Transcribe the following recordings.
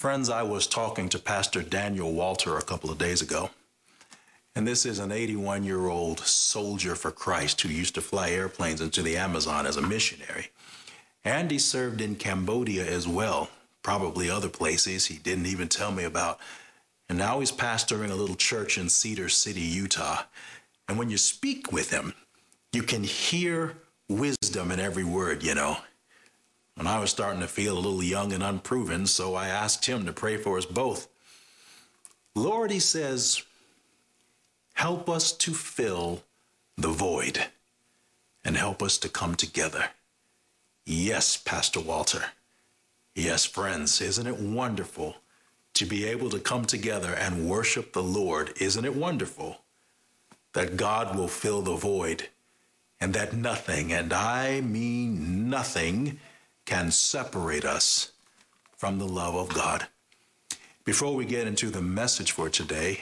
Friends, I was talking to Pastor Daniel Walter a couple of days ago. And this is an 81 year old soldier for Christ who used to fly airplanes into the Amazon as a missionary. And he served in Cambodia as well, probably other places he didn't even tell me about. And now he's pastoring a little church in Cedar City, Utah. And when you speak with him, you can hear wisdom in every word, you know. And I was starting to feel a little young and unproven, so I asked him to pray for us both. Lord, he says, help us to fill the void and help us to come together. Yes, Pastor Walter. Yes, friends, isn't it wonderful to be able to come together and worship the Lord? Isn't it wonderful that God will fill the void and that nothing, and I mean nothing, can separate us from the love of God. Before we get into the message for today,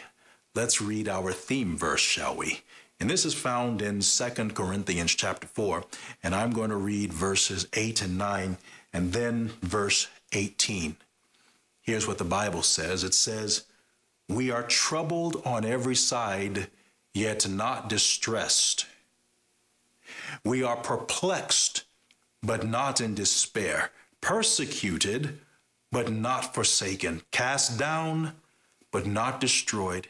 let's read our theme verse, shall we? And this is found in 2 Corinthians chapter 4, and I'm going to read verses 8 and 9 and then verse 18. Here's what the Bible says. It says, "We are troubled on every side, yet not distressed. We are perplexed, but not in despair, persecuted, but not forsaken, cast down, but not destroyed.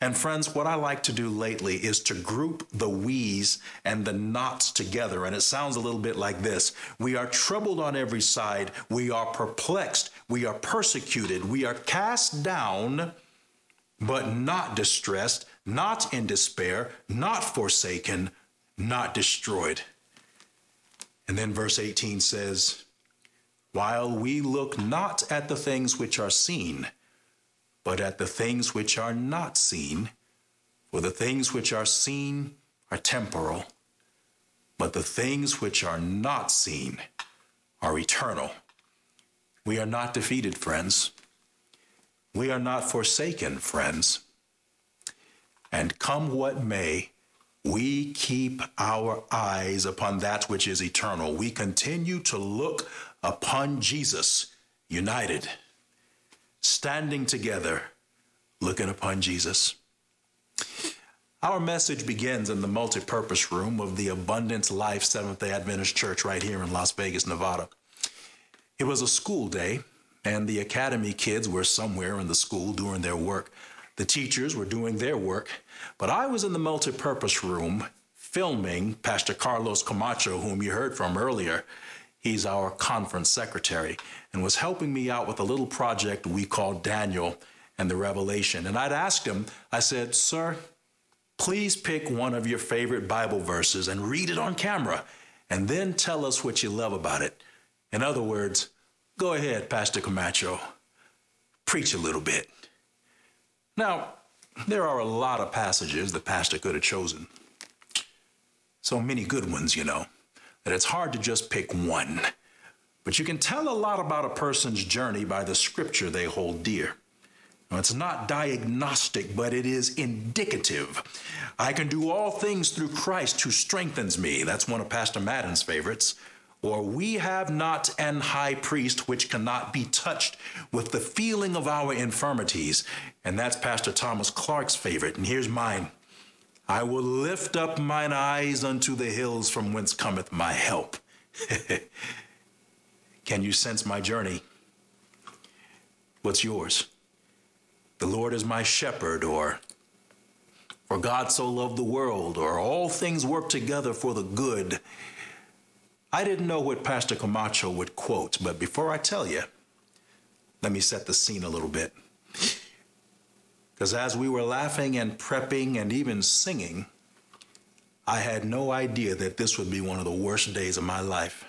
And friends, what I like to do lately is to group the we's and the nots together. And it sounds a little bit like this We are troubled on every side, we are perplexed, we are persecuted, we are cast down, but not distressed, not in despair, not forsaken, not destroyed. And then verse 18 says, While we look not at the things which are seen, but at the things which are not seen, for the things which are seen are temporal, but the things which are not seen are eternal. We are not defeated, friends. We are not forsaken, friends. And come what may, we keep our eyes upon that which is eternal. We continue to look upon Jesus, united, standing together, looking upon Jesus. Our message begins in the multi-purpose room of the Abundant Life Seventh-day Adventist Church right here in Las Vegas, Nevada. It was a school day, and the academy kids were somewhere in the school doing their work. The teachers were doing their work, but I was in the multi-purpose room filming Pastor Carlos Camacho, whom you heard from earlier. He's our conference secretary and was helping me out with a little project we call Daniel and the Revelation. And I'd asked him, I said, Sir, please pick one of your favorite Bible verses and read it on camera, and then tell us what you love about it. In other words, go ahead, Pastor Camacho, preach a little bit. Now, there are a lot of passages the pastor could have chosen. So many good ones, you know, that it's hard to just pick one. But you can tell a lot about a person's journey by the scripture they hold dear. Now, it's not diagnostic, but it is indicative. I can do all things through Christ who strengthens me. That's one of Pastor Madden's favorites or we have not an high priest which cannot be touched with the feeling of our infirmities. And that's Pastor Thomas Clark's favorite. And here's mine I will lift up mine eyes unto the hills from whence cometh my help. Can you sense my journey? What's yours? The Lord is my shepherd, or for God so loved the world, or all things work together for the good I didn't know what Pastor Camacho would quote, but before I tell you, let me set the scene a little bit. Because as we were laughing and prepping and even singing, I had no idea that this would be one of the worst days of my life.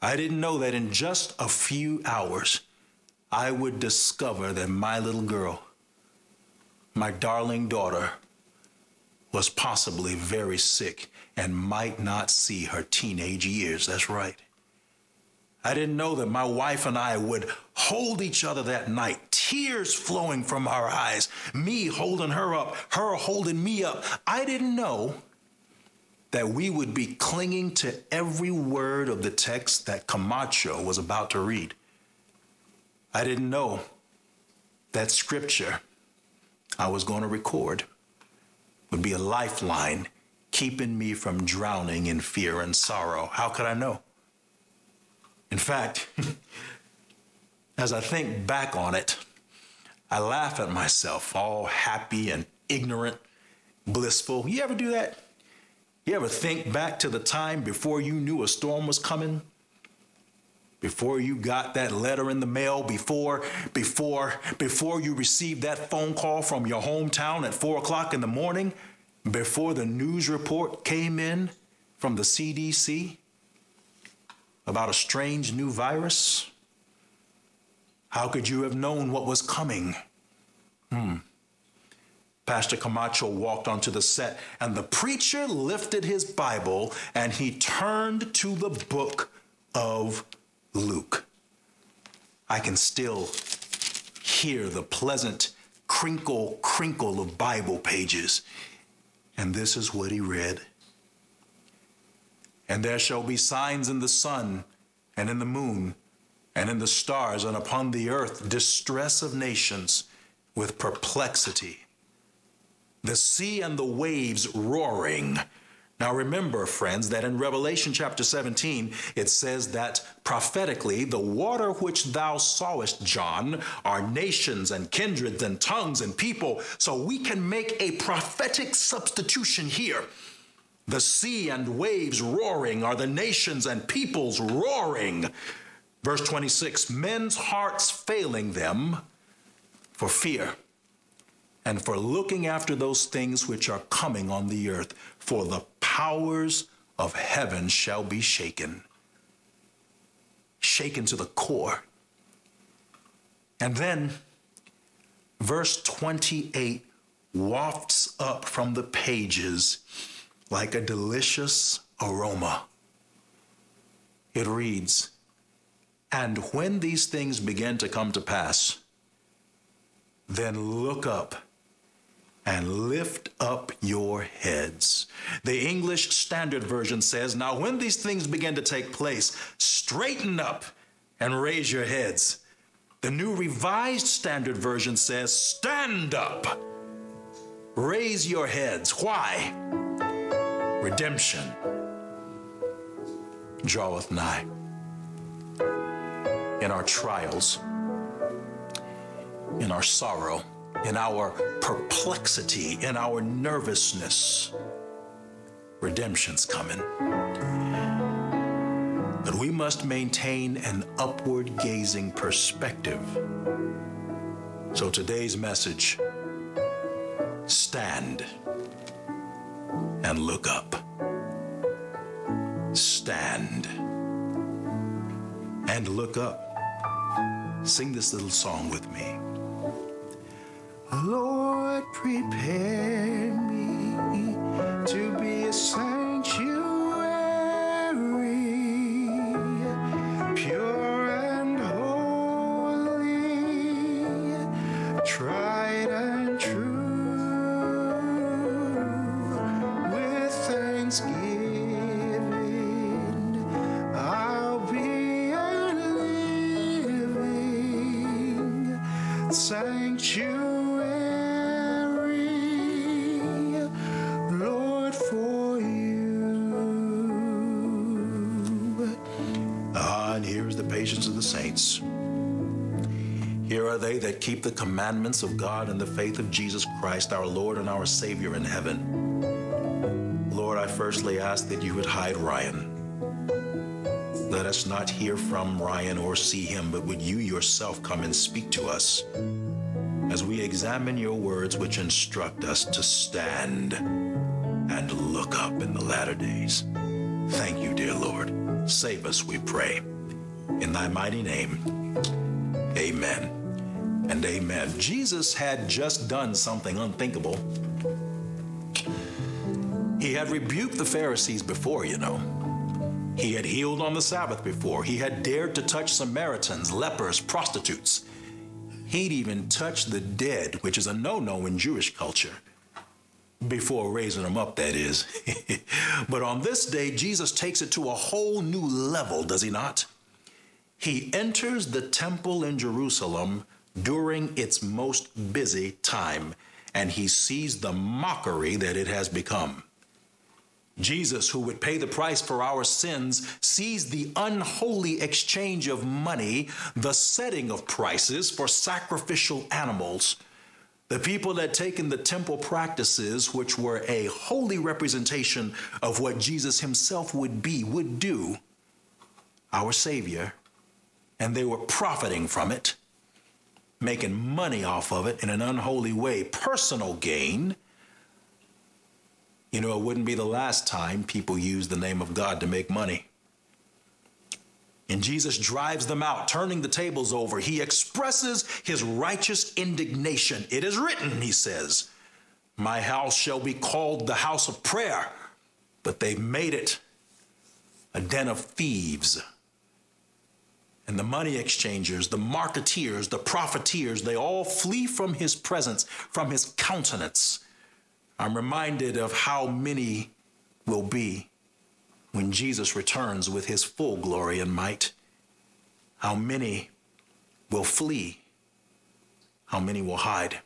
I didn't know that in just a few hours, I would discover that my little girl, my darling daughter, was possibly very sick and might not see her teenage years. That's right. I didn't know that my wife and I would hold each other that night, tears flowing from our eyes, me holding her up, her holding me up. I didn't know that we would be clinging to every word of the text that Camacho was about to read. I didn't know that scripture I was going to record would be a lifeline keeping me from drowning in fear and sorrow. How could I know? In fact, as I think back on it, I laugh at myself, all happy and ignorant, blissful. You ever do that? You ever think back to the time before you knew a storm was coming? Before you got that letter in the mail, before, before, before you received that phone call from your hometown at four o'clock in the morning, before the news report came in from the CDC about a strange new virus? How could you have known what was coming? Hmm. Pastor Camacho walked onto the set, and the preacher lifted his Bible and he turned to the book of Luke. I can still hear the pleasant crinkle, crinkle of Bible pages. And this is what he read. And there shall be signs in the sun and in the moon and in the stars and upon the earth distress of nations with perplexity the sea and the waves roaring. Now remember, friends, that in Revelation chapter 17, it says that prophetically, the water which thou sawest, John, are nations and kindreds and tongues and people. So we can make a prophetic substitution here. The sea and waves roaring are the nations and peoples roaring. Verse 26 men's hearts failing them for fear and for looking after those things which are coming on the earth, for the powers of heaven shall be shaken. Shaken to the core. And then verse 28 wafts up from the pages like a delicious aroma. It reads, And when these things begin to come to pass, then look up and lift up your heads. The English Standard Version says, Now when these things begin to take place, straighten up and raise your heads. The New Revised Standard Version says, Stand up, raise your heads. Why? Redemption draweth nigh. In our trials, in our sorrow, in our perplexity, in our nervousness. Redemption's coming. But we must maintain an upward gazing perspective. So today's message stand and look up. Stand and look up. Sing this little song with me. Lord, prepare me to be a sanctuary, keep the commandments of God and the faith of Jesus Christ, our Lord and our Savior in heaven. Lord, I firstly ask that you would hide Ryan. Let us not hear from Ryan or see him, but would you yourself come and speak to us as we examine your words which instruct us to stand and look up in the latter days. Thank you, dear Lord. Save us, we pray. In thy mighty name, amen and amen. Jesus had just done something unthinkable. He had rebuked the Pharisees before, you know. He had healed on the Sabbath before. He had dared to touch Samaritans, lepers, prostitutes. He'd even touched the dead, which is a no no in Jewish culture, before raising them up, that is. but on this day, Jesus takes it to a whole new level, does he not? he enters the temple in Jerusalem during its most busy time, and he sees the mockery that it has become. Jesus, who would pay the price for our sins, sees the unholy exchange of money, the setting of prices for sacrificial animals. The people had taken the temple practices, which were a holy representation of what Jesus himself would be, would do, our Savior, and they were profiting from it, making money off of it in an unholy way, personal gain you know, it wouldn't be the last time people use the name of God to make money. And Jesus drives them out, turning the tables over. He expresses his righteous indignation. It is written, he says, My house shall be called the house of prayer, but they've made it a den of thieves. And the money exchangers, the marketeers, the profiteers, they all flee from his presence, from his countenance. I'm reminded of how many will be when Jesus returns with his full glory and might. How many will flee? How many will hide?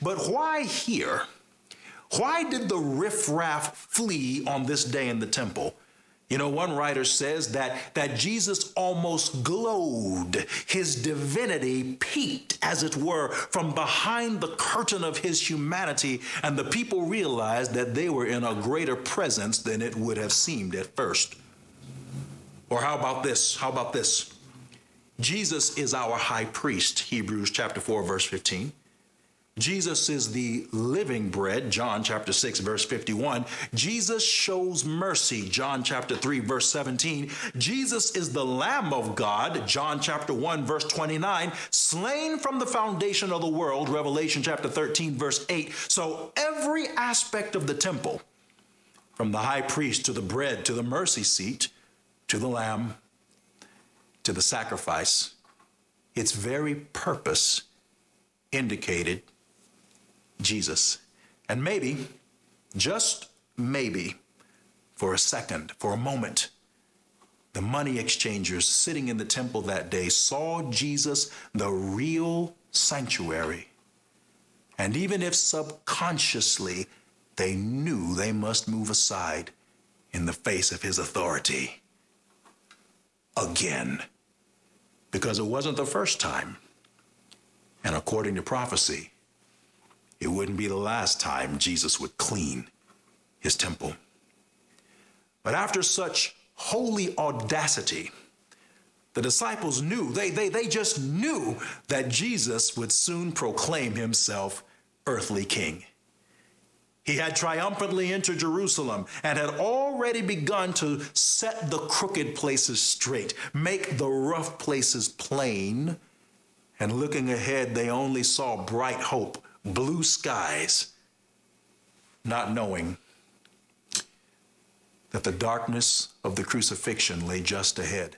But why here? Why did the riffraff flee on this day in the temple? You know, one writer says that, that Jesus almost glowed. His divinity peeked, as it were, from behind the curtain of his humanity, and the people realized that they were in a greater presence than it would have seemed at first. Or how about this? How about this? Jesus is our high priest, Hebrews chapter 4, verse 15. Jesus is the living bread, John chapter 6, verse 51. Jesus shows mercy, John chapter 3, verse 17. Jesus is the Lamb of God, John chapter 1, verse 29, slain from the foundation of the world, Revelation chapter 13, verse 8. So every aspect of the temple, from the high priest to the bread to the mercy seat to the Lamb to the sacrifice, its very purpose indicated Jesus. And maybe, just maybe, for a second, for a moment, the money exchangers sitting in the temple that day saw Jesus, the real sanctuary. And even if subconsciously they knew they must move aside in the face of his authority again, because it wasn't the first time. And according to prophecy, it wouldn't be the last time Jesus would clean his temple. But after such holy audacity, the disciples knew, they, they, they just knew that Jesus would soon proclaim himself earthly king. He had triumphantly entered Jerusalem and had already begun to set the crooked places straight, make the rough places plain. And looking ahead, they only saw bright hope blue skies, not knowing that the darkness of the crucifixion lay just ahead.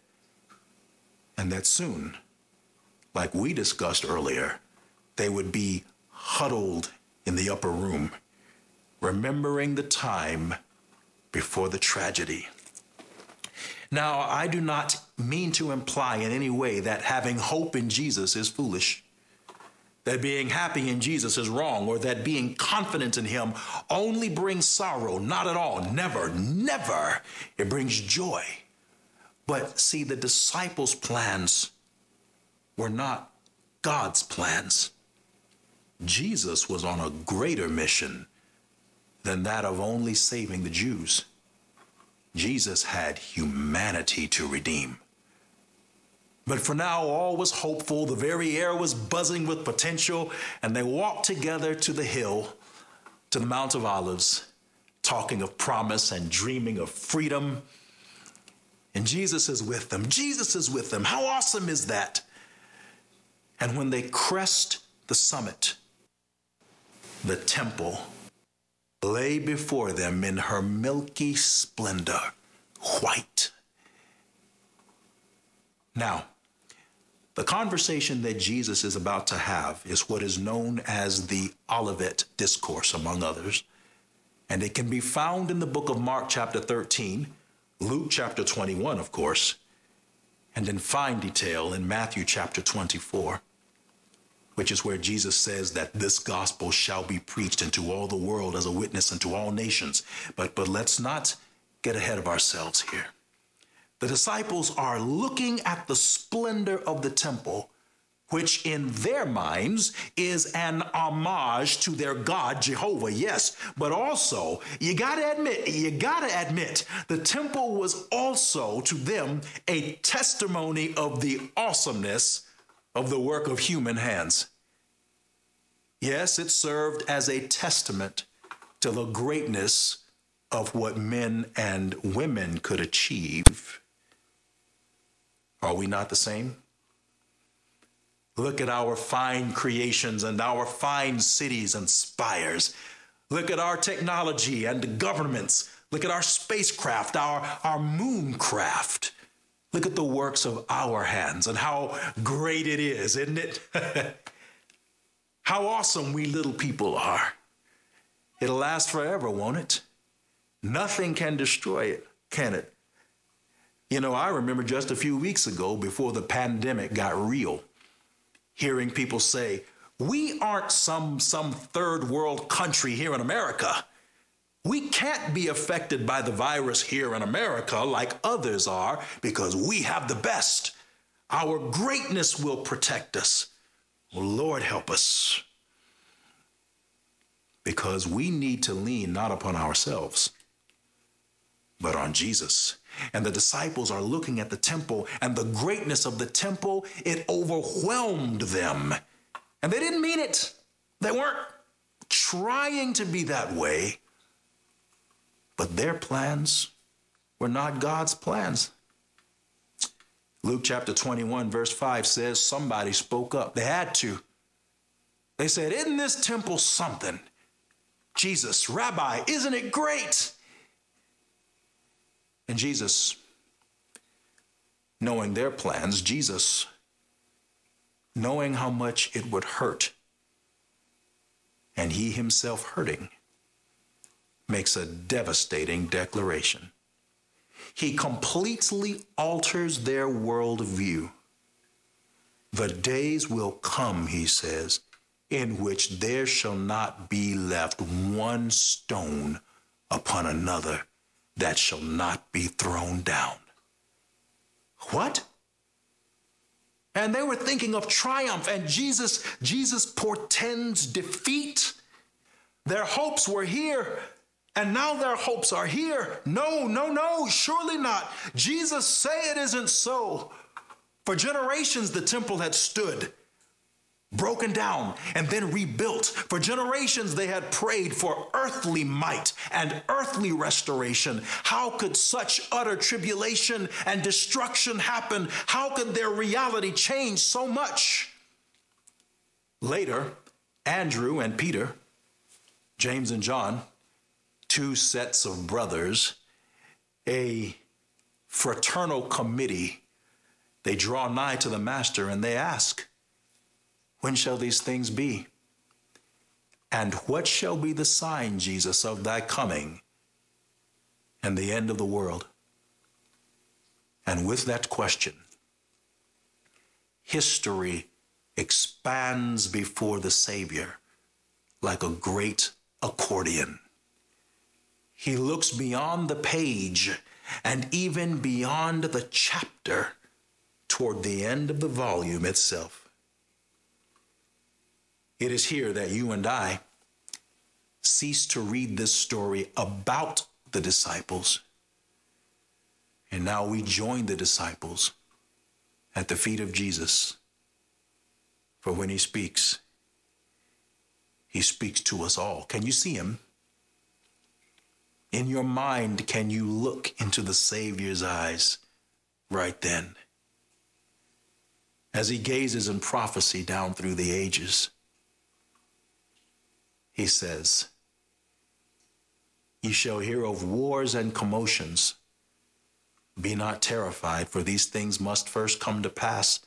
And that soon, like we discussed earlier, they would be huddled in the upper room, remembering the time before the tragedy. Now, I do not mean to imply in any way that having hope in Jesus is foolish that being happy in Jesus is wrong or that being confident in Him only brings sorrow. Not at all. Never, never. It brings joy. But see, the disciples' plans were not God's plans. Jesus was on a greater mission than that of only saving the Jews. Jesus had humanity to redeem. But for now, all was hopeful. The very air was buzzing with potential, and they walked together to the hill, to the Mount of Olives, talking of promise and dreaming of freedom. And Jesus is with them. Jesus is with them. How awesome is that? And when they crest the summit, the temple lay before them in her milky splendor, white. Now, the conversation that Jesus is about to have is what is known as the Olivet Discourse, among others. And it can be found in the book of Mark, chapter 13, Luke, chapter 21, of course, and in fine detail in Matthew chapter 24, which is where Jesus says that this gospel shall be preached into all the world as a witness unto all nations. But, but let's not get ahead of ourselves here. The disciples are looking at the splendor of the temple which in their minds is an homage to their God, Jehovah, yes. But also, you gotta admit, you gotta admit, the temple was also to them a testimony of the awesomeness of the work of human hands. Yes, it served as a testament to the greatness of what men and women could achieve. Are we not the same? Look at our fine creations and our fine cities and spires. Look at our technology and governments. Look at our spacecraft, our, our mooncraft. Look at the works of our hands and how great it is, isn't it? how awesome we little people are. It'll last forever, won't it? Nothing can destroy it, can it? You know, I remember just a few weeks ago before the pandemic got real hearing people say, we aren't some, some third world country here in America. We can't be affected by the virus here in America like others are because we have the best. Our greatness will protect us. Lord, help us. Because we need to lean not upon ourselves, but on Jesus. And the disciples are looking at the temple and the greatness of the temple, it overwhelmed them. And they didn't mean it. They weren't trying to be that way. But their plans were not God's plans. Luke chapter 21, verse 5 says somebody spoke up. They had to. They said, Isn't this temple something? Jesus, Rabbi, isn't it great? And Jesus, knowing their plans, Jesus, knowing how much it would hurt, and he himself hurting, makes a devastating declaration. He completely alters their worldview. The days will come, he says, in which there shall not be left one stone upon another that shall not be thrown down. What? And they were thinking of triumph, and Jesus, Jesus portends defeat. Their hopes were here, and now their hopes are here. No, no, no, surely not. Jesus say it isn't so. For generations the temple had stood broken down and then rebuilt. For generations, they had prayed for earthly might and earthly restoration. How could such utter tribulation and destruction happen? How could their reality change so much? Later, Andrew and Peter, James and John, two sets of brothers, a fraternal committee, they draw nigh to the master and they ask, when shall these things be? And what shall be the sign, Jesus, of thy coming and the end of the world? And with that question, history expands before the Savior like a great accordion. He looks beyond the page and even beyond the chapter toward the end of the volume itself. It is here that you and I cease to read this story about the disciples. And now we join the disciples at the feet of Jesus. For when he speaks, he speaks to us all. Can you see him? In your mind, can you look into the Savior's eyes right then? As he gazes in prophecy down through the ages, he says, Ye shall hear of wars and commotions. Be not terrified, for these things must first come to pass,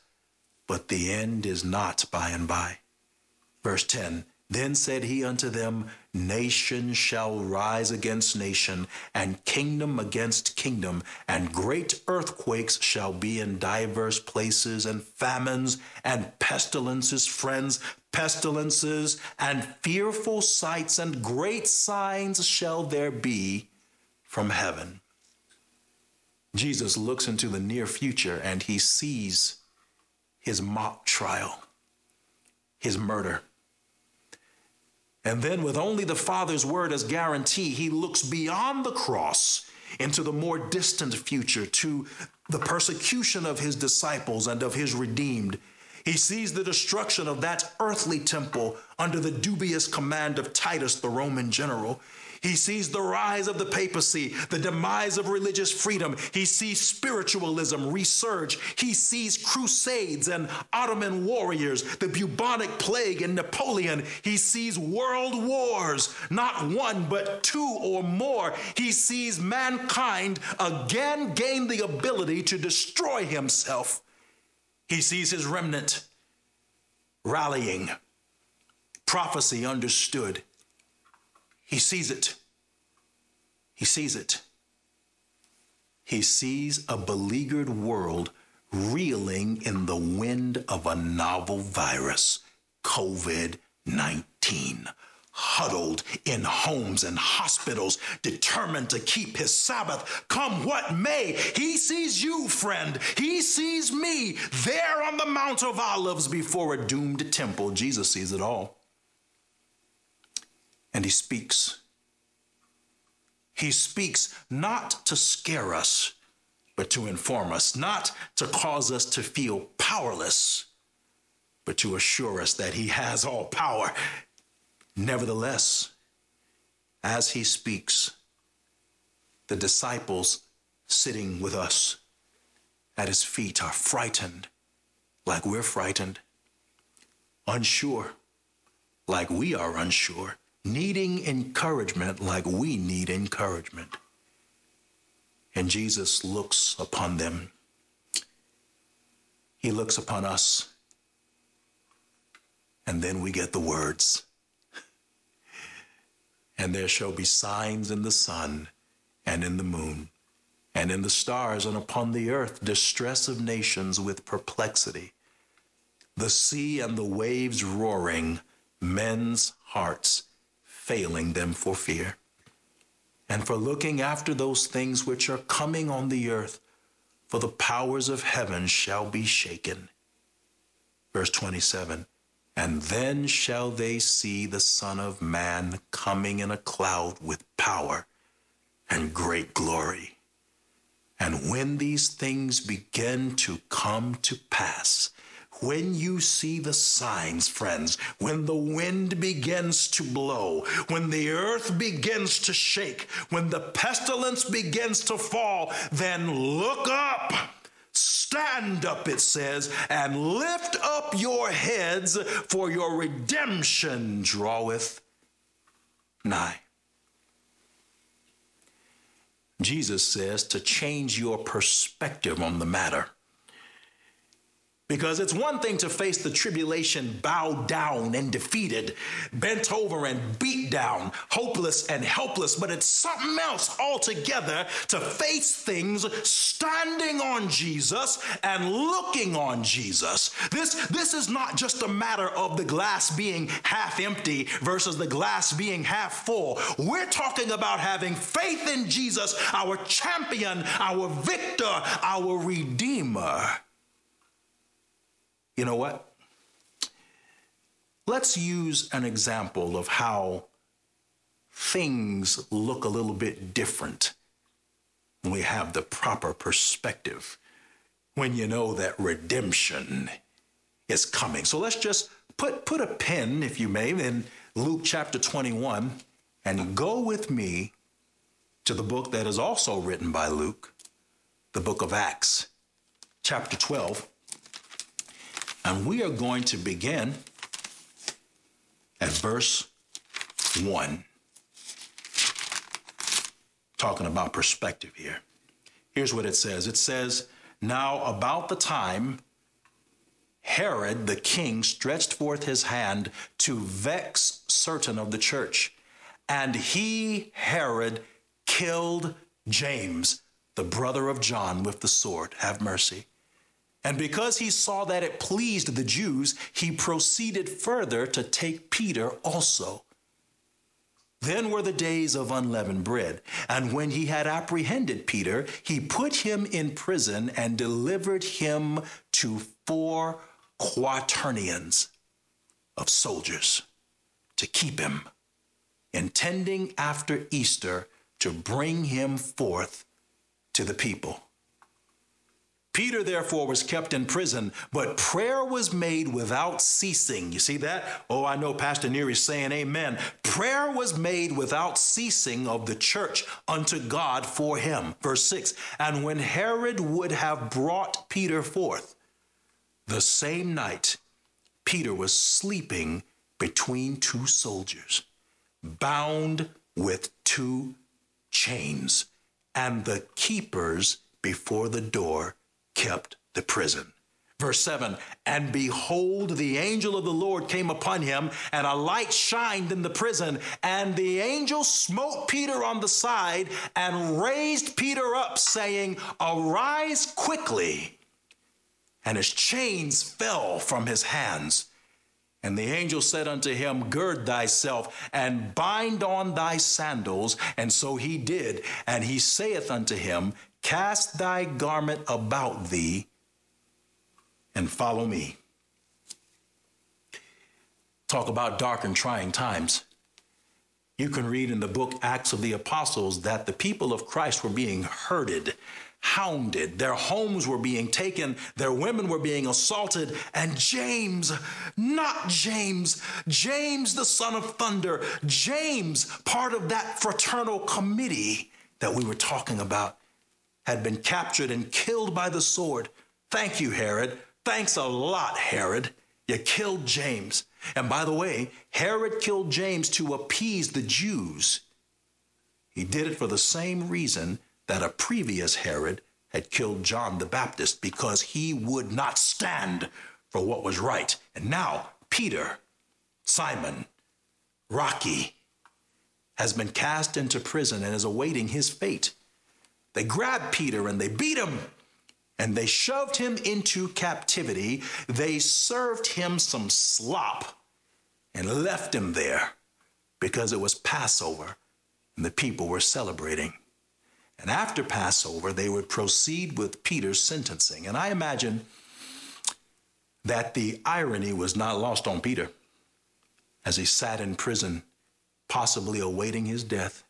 but the end is not by and by. Verse 10 Then said he unto them, Nation shall rise against nation, and kingdom against kingdom, and great earthquakes shall be in divers places, and famines, and pestilences, friends, pestilences, and fearful sights, and great signs shall there be from heaven. Jesus looks into the near future and he sees his mock trial, his murder and then, with only the Father's word as guarantee, he looks beyond the cross into the more distant future to the persecution of his disciples and of his redeemed. He sees the destruction of that earthly temple under the dubious command of Titus, the Roman general. He sees the rise of the papacy, the demise of religious freedom. He sees spiritualism resurge. He sees crusades and Ottoman warriors, the bubonic plague and Napoleon. He sees world wars, not one, but two or more. He sees mankind again gain the ability to destroy himself. He sees his remnant rallying, prophecy understood. He sees it. He sees it. He sees a beleaguered world reeling in the wind of a novel virus, COVID 19 huddled in homes and hospitals, determined to keep his Sabbath come what may. He sees you, friend. He sees me there on the Mount of Olives before a doomed temple. Jesus sees it all and he speaks. He speaks not to scare us, but to inform us, not to cause us to feel powerless, but to assure us that he has all power. Nevertheless, as he speaks, the disciples sitting with us at his feet are frightened, like we're frightened, unsure, like we are unsure needing encouragement like we need encouragement. And Jesus looks upon them. He looks upon us. And then we get the words. And there shall be signs in the sun and in the moon and in the stars and upon the earth distress of nations with perplexity, the sea and the waves roaring, men's hearts failing them for fear, and for looking after those things which are coming on the earth, for the powers of heaven shall be shaken. Verse 27 And then shall they see the Son of Man coming in a cloud with power and great glory. And when these things begin to come to pass, when you see the signs, friends, when the wind begins to blow, when the earth begins to shake, when the pestilence begins to fall, then look up. Stand up, it says, and lift up your heads, for your redemption draweth nigh. Jesus says to change your perspective on the matter. Because it's one thing to face the tribulation bowed down and defeated, bent over and beat down, hopeless and helpless, but it's something else altogether to face things standing on Jesus and looking on Jesus. This, this is not just a matter of the glass being half empty versus the glass being half full. We're talking about having faith in Jesus, our champion, our victor, our redeemer. You know what? Let's use an example of how things look a little bit different when we have the proper perspective, when you know that redemption is coming. So let's just put, put a pin, if you may, in Luke chapter 21 and go with me to the book that is also written by Luke, the book of Acts, chapter 12. And we are going to begin at verse 1. Talking about perspective here. Here's what it says it says, Now about the time Herod the king stretched forth his hand to vex certain of the church, and he, Herod, killed James, the brother of John, with the sword. Have mercy. And because he saw that it pleased the Jews, he proceeded further to take Peter also. Then were the days of unleavened bread. And when he had apprehended Peter, he put him in prison and delivered him to four quaternions of soldiers to keep him, intending after Easter to bring him forth to the people. Peter, therefore, was kept in prison, but prayer was made without ceasing. You see that? Oh, I know Pastor Neary is saying amen. Prayer was made without ceasing of the church unto God for him. Verse 6 And when Herod would have brought Peter forth, the same night Peter was sleeping between two soldiers, bound with two chains, and the keepers before the door kept the prison. Verse 7 And behold, the angel of the Lord came upon him, and a light shined in the prison. And the angel smote Peter on the side and raised Peter up, saying, Arise quickly. And his chains fell from his hands. And the angel said unto him, Gird thyself and bind on thy sandals. And so he did. And he saith unto him, Cast thy garment about thee and follow me. Talk about dark and trying times. You can read in the book Acts of the Apostles that the people of Christ were being herded, hounded, their homes were being taken, their women were being assaulted, and James, not James, James the son of thunder, James, part of that fraternal committee that we were talking about, had been captured and killed by the sword. Thank you, Herod. Thanks a lot, Herod. You killed James. And by the way, Herod killed James to appease the Jews. He did it for the same reason that a previous Herod had killed John the Baptist because he would not stand for what was right. And now, Peter, Simon, Rocky, has been cast into prison and is awaiting his fate. They grabbed Peter and they beat him and they shoved him into captivity. They served him some slop and left him there because it was Passover and the people were celebrating. And after Passover, they would proceed with Peter's sentencing. And I imagine that the irony was not lost on Peter as he sat in prison, possibly awaiting his death.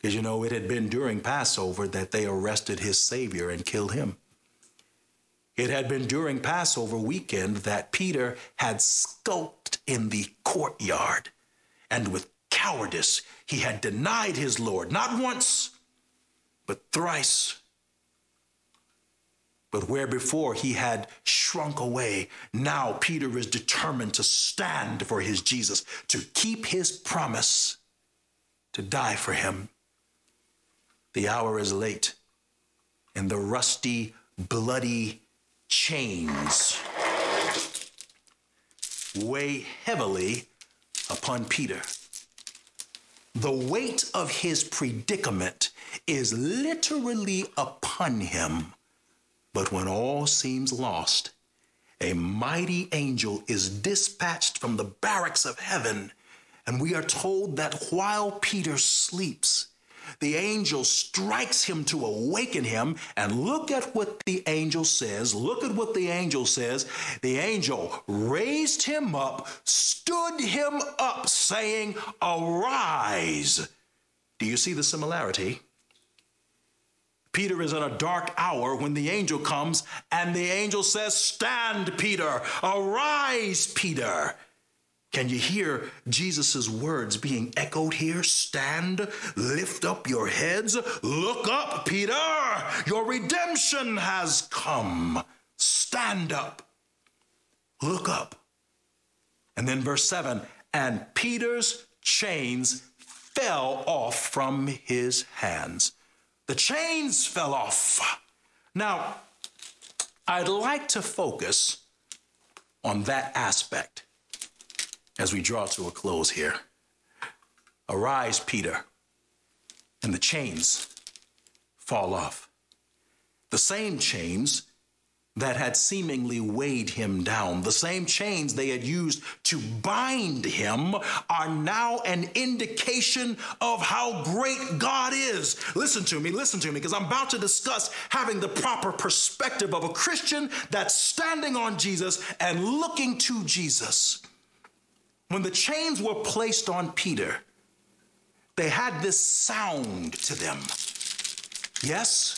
Because you know, it had been during Passover that they arrested his Savior and killed him. It had been during Passover weekend that Peter had skulked in the courtyard, and with cowardice he had denied his Lord, not once, but thrice. But where before he had shrunk away, now Peter is determined to stand for his Jesus, to keep his promise, to die for him. The hour is late, and the rusty, bloody chains weigh heavily upon Peter. The weight of his predicament is literally upon him. But when all seems lost, a mighty angel is dispatched from the barracks of heaven, and we are told that while Peter sleeps, the angel strikes him to awaken him. And look at what the angel says. Look at what the angel says. The angel raised him up, stood him up, saying, Arise. Do you see the similarity? Peter is in a dark hour when the angel comes, and the angel says, Stand, Peter, arise, Peter. Can you hear Jesus' words being echoed here? Stand, lift up your heads, look up, Peter. Your redemption has come. Stand up, look up. And then verse 7 and Peter's chains fell off from his hands. The chains fell off. Now, I'd like to focus on that aspect as we draw to a close here. Arise, Peter, and the chains fall off. The same chains that had seemingly weighed him down. The same chains they had used to bind him are now an indication of how great God is. Listen to me, listen to me, because I'm about to discuss having the proper perspective of a Christian that's standing on Jesus and looking to Jesus. When the chains were placed on Peter, they had this sound to them. Yes?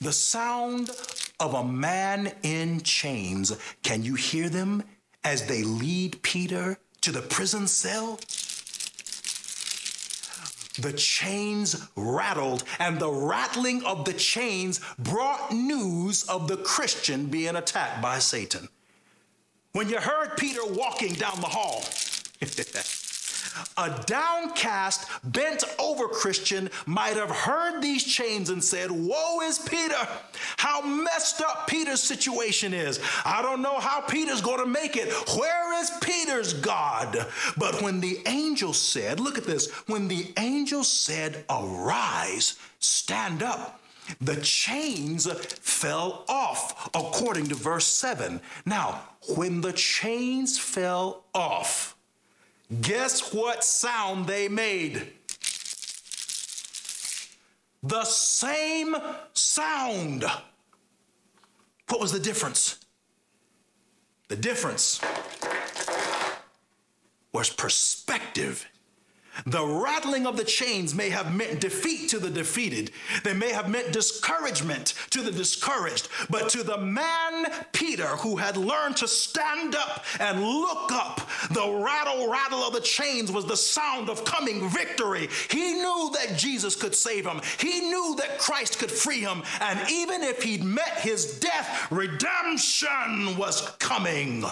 The sound of a man in chains. Can you hear them as they lead Peter to the prison cell? The chains rattled, and the rattling of the chains brought news of the Christian being attacked by Satan. When you heard Peter walking down the hall, A downcast, bent over Christian might have heard these chains and said, Woe is Peter! How messed up Peter's situation is. I don't know how Peter's going to make it. Where is Peter's God? But when the angel said, Look at this, when the angel said, Arise, stand up. The chains fell off, according to verse 7. Now, when the chains fell off, Guess what sound they made? The same sound. What was the difference? The difference was perspective the rattling of the chains may have meant defeat to the defeated. They may have meant discouragement to the discouraged. But to the man, Peter, who had learned to stand up and look up, the rattle rattle of the chains was the sound of coming victory. He knew that Jesus could save him, he knew that Christ could free him. And even if he'd met his death, redemption was coming.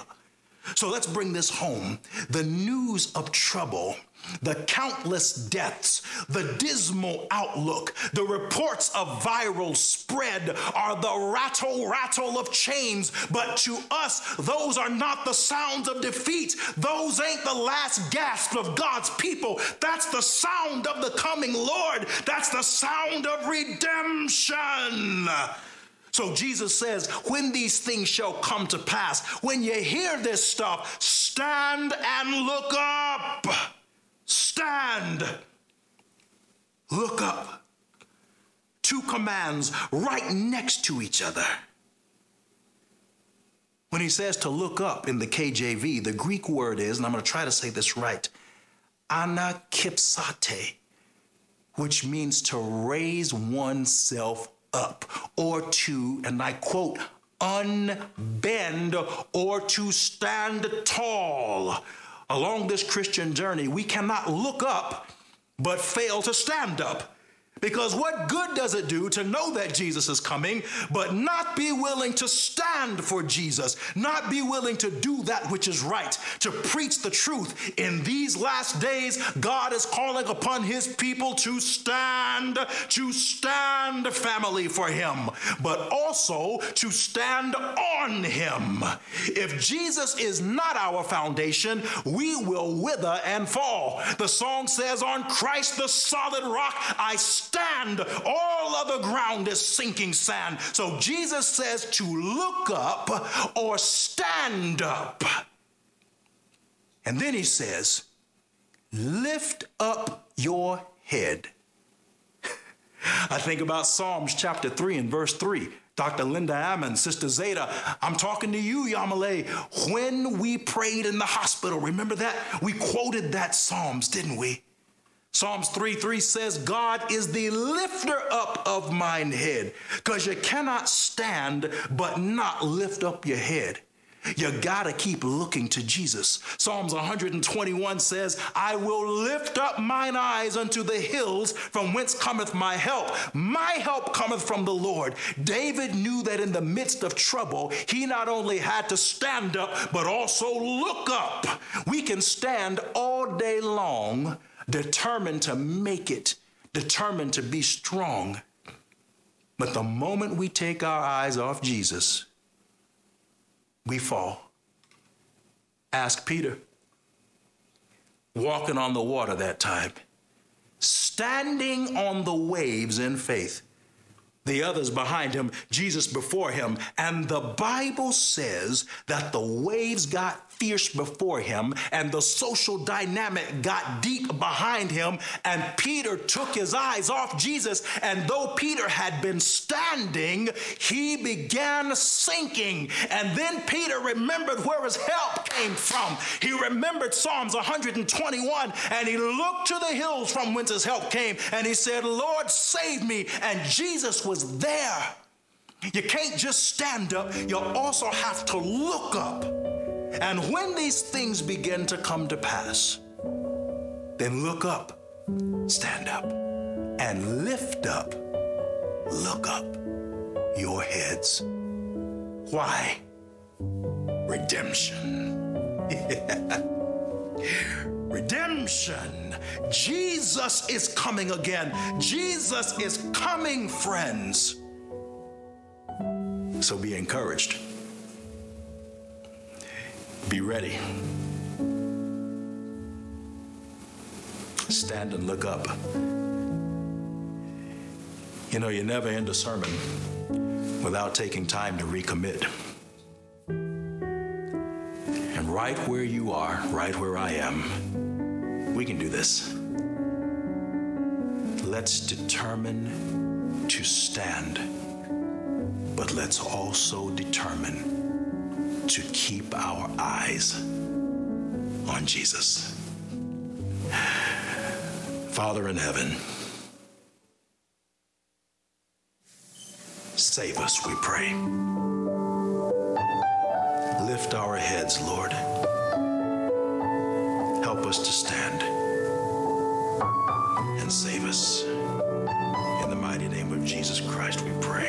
So let's bring this home. The news of trouble the countless deaths, the dismal outlook, the reports of viral spread are the rattle rattle of chains. But to us, those are not the sounds of defeat. Those ain't the last gasp of God's people. That's the sound of the coming Lord. That's the sound of redemption. So Jesus says, when these things shall come to pass, when you hear this stuff, stand and look up. Stand. Look up. Two commands right next to each other. When he says to look up in the KJV, the Greek word is, and I'm going to try to say this right, anakipsate, which means to raise oneself up, or to, and I quote, unbend or to stand tall along this Christian journey, we cannot look up but fail to stand up. Because what good does it do to know that Jesus is coming, but not be willing to stand for Jesus, not be willing to do that which is right, to preach the truth? In these last days, God is calling upon his people to stand, to stand, family, for him, but also to stand on him. If Jesus is not our foundation, we will wither and fall. The song says, On Christ the solid rock I stand stand. All other ground is sinking sand. So Jesus says to look up or stand up. And then he says, lift up your head. I think about Psalms chapter 3 and verse 3. Dr. Linda Ammon, Sister Zeta, I'm talking to you, Yamale. When we prayed in the hospital, remember that? We quoted that Psalms, didn't we? Psalms 3 3 says, God is the lifter up of mine head, because you cannot stand but not lift up your head. You gotta keep looking to Jesus. Psalms 121 says, I will lift up mine eyes unto the hills from whence cometh my help. My help cometh from the Lord. David knew that in the midst of trouble, he not only had to stand up, but also look up. We can stand all day long determined to make it, determined to be strong. But the moment we take our eyes off Jesus, we fall. Ask Peter, walking on the water that time, standing on the waves in faith the others behind him, Jesus before him. And the Bible says that the waves got fierce before him and the social dynamic got deep behind him. And Peter took his eyes off Jesus. And though Peter had been standing, he began sinking. And then Peter remembered where his help came from. He remembered Psalms 121 and he looked to the hills from whence his help came. And he said, Lord, save me. And Jesus was there. You can't just stand up, you also have to look up. And when these things begin to come to pass, then look up, stand up, and lift up, look up your heads. Why? Redemption. Redemption. Jesus is coming again. Jesus is coming, friends. So be encouraged. Be ready. Stand and look up. You know, you never end a sermon without taking time to recommit. And right where you are, right where I am, we can do this. Let's determine to stand, but let's also determine to keep our eyes on Jesus. Father in heaven, save us, we pray. Lift our heads, Lord. Help us to stand and save us. In the mighty name of Jesus Christ, we pray.